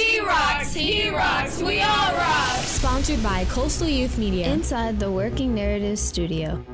She rocks, he rocks, we all rock. Sponsored by Coastal Youth Media. Inside the Working Narrative Studio.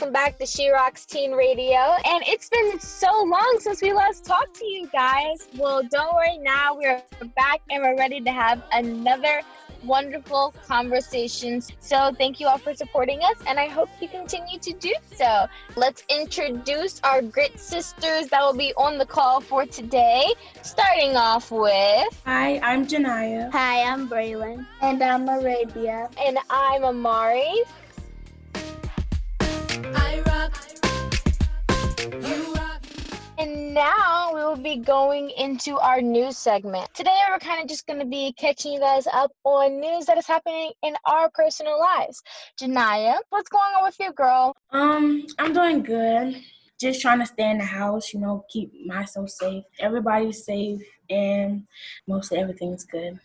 Welcome back to She Rocks Teen Radio. And it's been so long since we last talked to you guys. Well, don't worry now, we're back and we're ready to have another wonderful conversations. So, thank you all for supporting us, and I hope you continue to do so. Let's introduce our grit sisters that will be on the call for today. Starting off with Hi, I'm Janaya. Hi, I'm Braylon. And I'm Arabia. And I'm Amari. Now we will be going into our news segment. Today we're kind of just going to be catching you guys up on news that is happening in our personal lives. Janaya, what's going on with you, girl? Um, I'm doing good. Just trying to stay in the house, you know, keep myself safe. Everybody's safe, and mostly everything's good.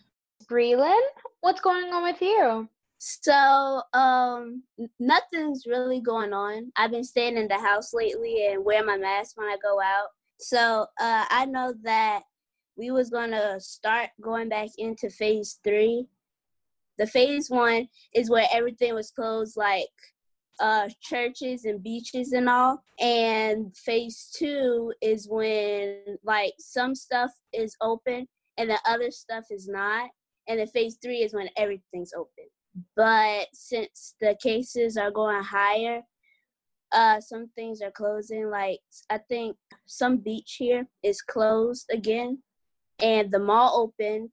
Breland, what's going on with you? So, um, nothing's really going on. I've been staying in the house lately and wear my mask when I go out. So, uh, I know that we was gonna start going back into phase three. The phase one is where everything was closed, like uh, churches and beaches and all. And phase two is when like some stuff is open and the other stuff is not. And then phase three is when everything's open. But since the cases are going higher, uh, some things are closing. Like I think some beach here is closed again, and the mall opened,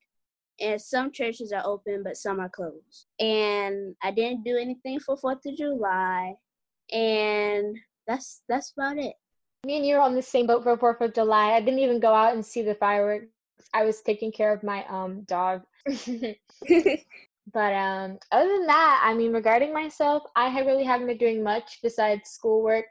and some churches are open, but some are closed. And I didn't do anything for Fourth of July, and that's that's about it. Me and you are on the same boat for Fourth of July. I didn't even go out and see the fireworks. I was taking care of my um dog. But um, other than that, I mean, regarding myself, I really haven't been doing much besides schoolwork,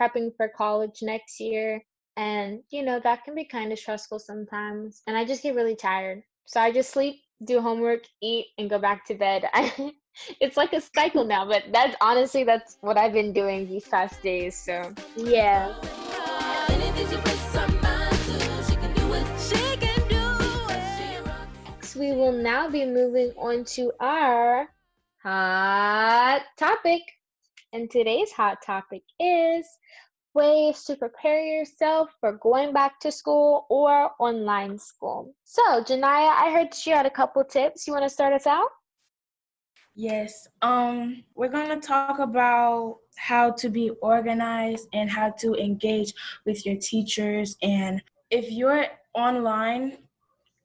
prepping for college next year. And, you know, that can be kind of stressful sometimes. And I just get really tired. So I just sleep, do homework, eat, and go back to bed. it's like a cycle now, but that's honestly, that's what I've been doing these past days. So, yeah. Will now be moving on to our hot topic. And today's hot topic is ways to prepare yourself for going back to school or online school. So, Janaya, I heard you had a couple tips. You want to start us out? Yes. Um, we're gonna talk about how to be organized and how to engage with your teachers. And if you're online,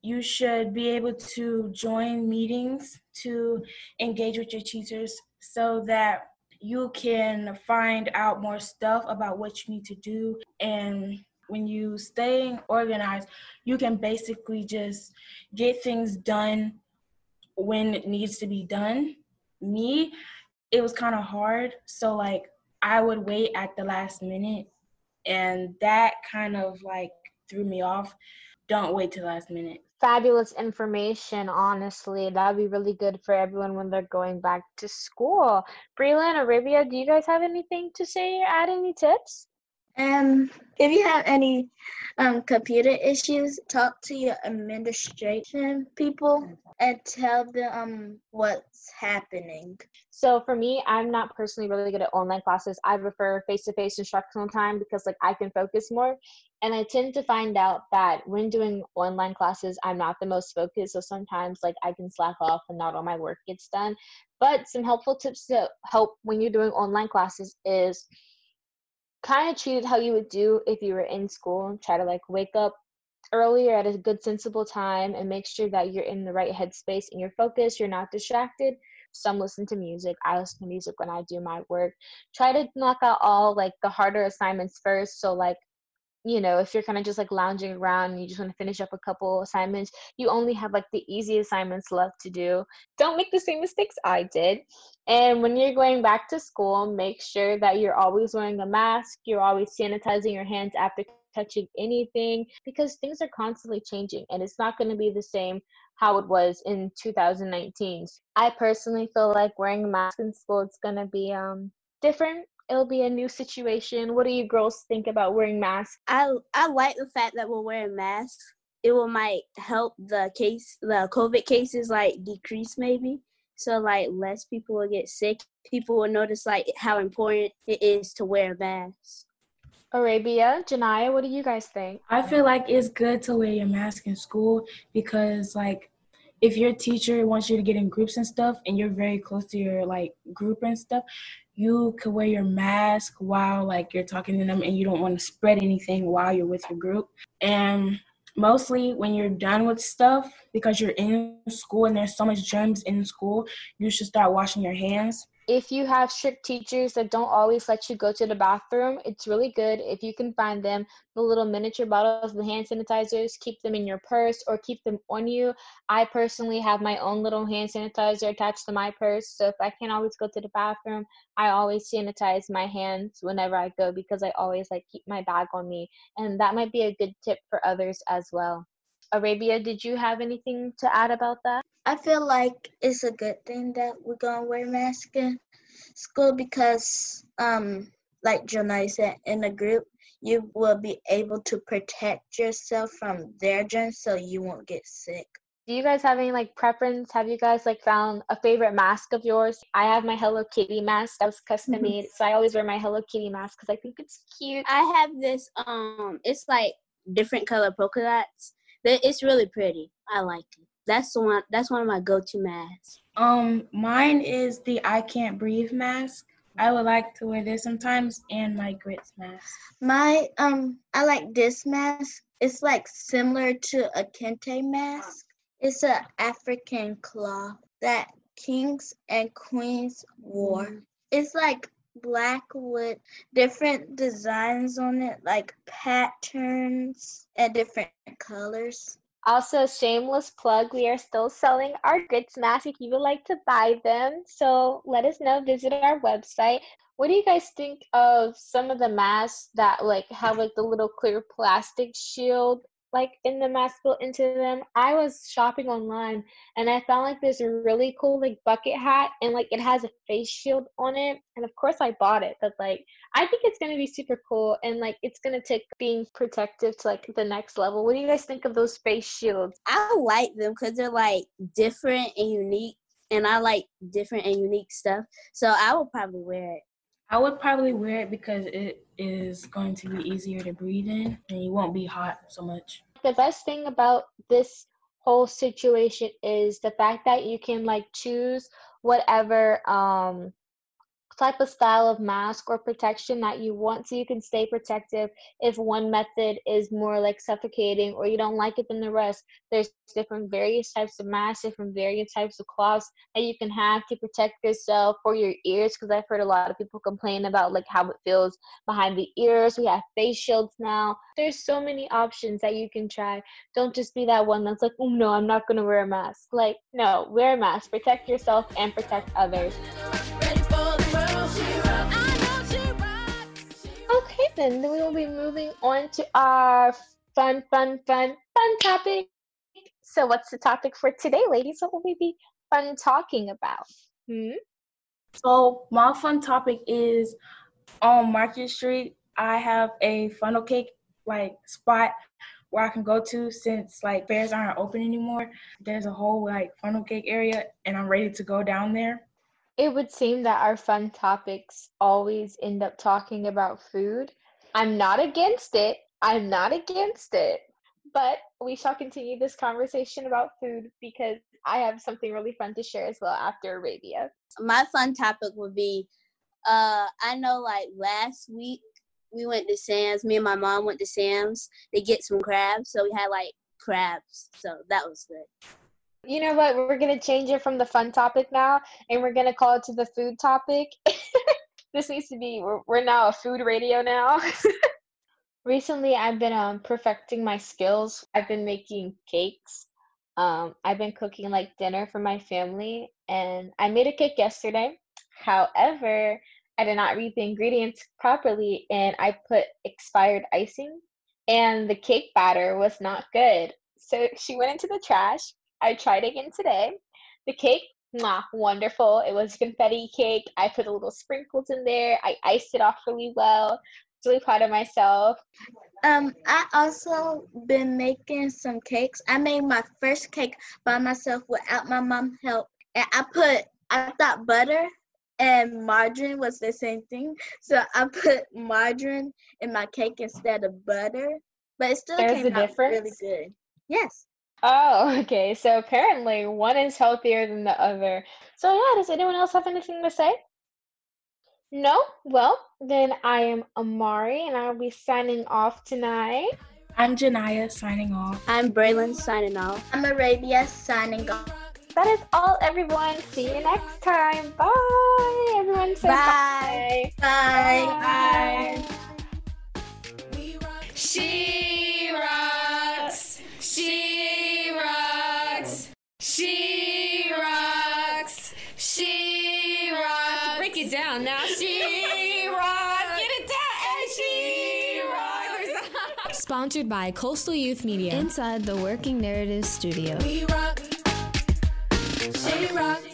you should be able to join meetings to engage with your teachers so that you can find out more stuff about what you need to do. And when you stay organized you can basically just get things done when it needs to be done. Me it was kind of hard so like i would wait at the last minute and that kind of like threw me off. Don't wait till last minute fabulous information, honestly. That'd be really good for everyone when they're going back to school. Breland, Arabia, do you guys have anything to say or add any tips? Um, if you have any um, computer issues, talk to your administration people and tell them what's happening. So for me, I'm not personally really good at online classes. I prefer face-to-face instructional time because like I can focus more. And I tend to find out that when doing online classes, I'm not the most focused. So sometimes like I can slack off and not all my work gets done. But some helpful tips to help when you're doing online classes is kind of treat it how you would do if you were in school. Try to like wake up earlier at a good sensible time and make sure that you're in the right headspace and you're focused, you're not distracted. Some listen to music. I listen to music when I do my work. Try to knock out all like the harder assignments first. So like you know, if you're kind of just like lounging around and you just want to finish up a couple assignments, you only have like the easy assignments left to do. Don't make the same mistakes I did. And when you're going back to school, make sure that you're always wearing a mask, you're always sanitizing your hands after touching anything because things are constantly changing and it's not going to be the same how it was in 2019. I personally feel like wearing a mask in school is going to be um different it'll be a new situation. What do you girls think about wearing masks? I I like the fact that we're wearing masks. It will might help the case the COVID cases like decrease maybe. So like less people will get sick. People will notice like how important it is to wear a mask. Arabia, Janaya, what do you guys think? I feel like it's good to wear your mask in school because like if your teacher wants you to get in groups and stuff and you're very close to your like group and stuff, you could wear your mask while like you're talking to them and you don't want to spread anything while you're with your group. And mostly when you're done with stuff because you're in school and there's so much germs in school, you should start washing your hands if you have strict teachers that don't always let you go to the bathroom, it's really good if you can find them the little miniature bottles of hand sanitizers, keep them in your purse or keep them on you. I personally have my own little hand sanitizer attached to my purse, so if I can't always go to the bathroom, I always sanitize my hands whenever I go because I always like keep my bag on me, and that might be a good tip for others as well. Arabia, did you have anything to add about that? I feel like it's a good thing that we're gonna wear masks in school because, um, like Jonai said, in a group, you will be able to protect yourself from their germs so you won't get sick. Do you guys have any like preference? Have you guys like found a favorite mask of yours? I have my Hello Kitty mask that was custom made, so I always wear my Hello Kitty mask because I think it's cute. I have this um, it's like different color polka dots it's really pretty. I like it. That's the one. That's one of my go-to masks. Um, mine is the I can't breathe mask. I would like to wear this sometimes, and my grits mask. My um, I like this mask. It's like similar to a kente mask. It's an African cloth that kings and queens wore. It's like black with different designs on it, like patterns and different colors. Also, shameless plug, we are still selling our grits masks if you would like to buy them. So let us know, visit our website. What do you guys think of some of the masks that like have like the little clear plastic shield like in the mask built into them. I was shopping online and I found like this really cool like bucket hat and like it has a face shield on it. And of course I bought it, but like I think it's gonna be super cool and like it's gonna take being protective to like the next level. What do you guys think of those face shields? I like them because they're like different and unique and I like different and unique stuff. So I will probably wear it. I would probably wear it because it is going to be easier to breathe in and you won't be hot so much the best thing about this whole situation is the fact that you can like choose whatever um type of style of mask or protection that you want so you can stay protective if one method is more like suffocating or you don't like it than the rest. There's different various types of masks different various types of cloths that you can have to protect yourself for your ears because i've heard a lot of people complain about like how it feels behind the ears. We have face shields now. There's so many options that you can try. Don't just be that one that's like oh no i'm not going to wear a mask. Like no wear a mask. Protect yourself and protect others then we will be moving on to our fun, fun, fun, fun topic. So, what's the topic for today, ladies? What will we be fun talking about? Hmm? So, my fun topic is on Market Street. I have a funnel cake like spot where I can go to since like fairs aren't open anymore. There's a whole like funnel cake area, and I'm ready to go down there. It would seem that our fun topics always end up talking about food. I'm not against it. I'm not against it. But we shall continue this conversation about food because I have something really fun to share as well after Arabia. My fun topic would be uh I know like last week we went to Sam's, me and my mom went to Sam's to get some crabs. So we had like crabs. So that was good. You know what? We're gonna change it from the fun topic now, and we're gonna call it to the food topic. this needs to be. We're, we're now a food radio now. Recently, I've been um, perfecting my skills. I've been making cakes. Um, I've been cooking like dinner for my family, and I made a cake yesterday. However, I did not read the ingredients properly, and I put expired icing, and the cake batter was not good. So she went into the trash. I tried again today. The cake, mwah, wonderful. It was confetti cake. I put a little sprinkles in there. I iced it off really well. Really proud of myself. Um, I also been making some cakes. I made my first cake by myself without my mom help, and I put I thought butter and margarine was the same thing, so I put margarine in my cake instead of butter, but it still There's came out really good. Yes. Oh, okay. So apparently one is healthier than the other. So yeah, does anyone else have anything to say? No? Well, then I am Amari and I'll be signing off tonight. I'm Janaya signing off. I'm Braylon signing off. I'm Arabia signing off. That is all, everyone. See you next time. Bye. Everyone say Bye. bye. Bye. She Sponsored by Coastal Youth Media. Inside the Working Narrative Studio. We rock. She rocks.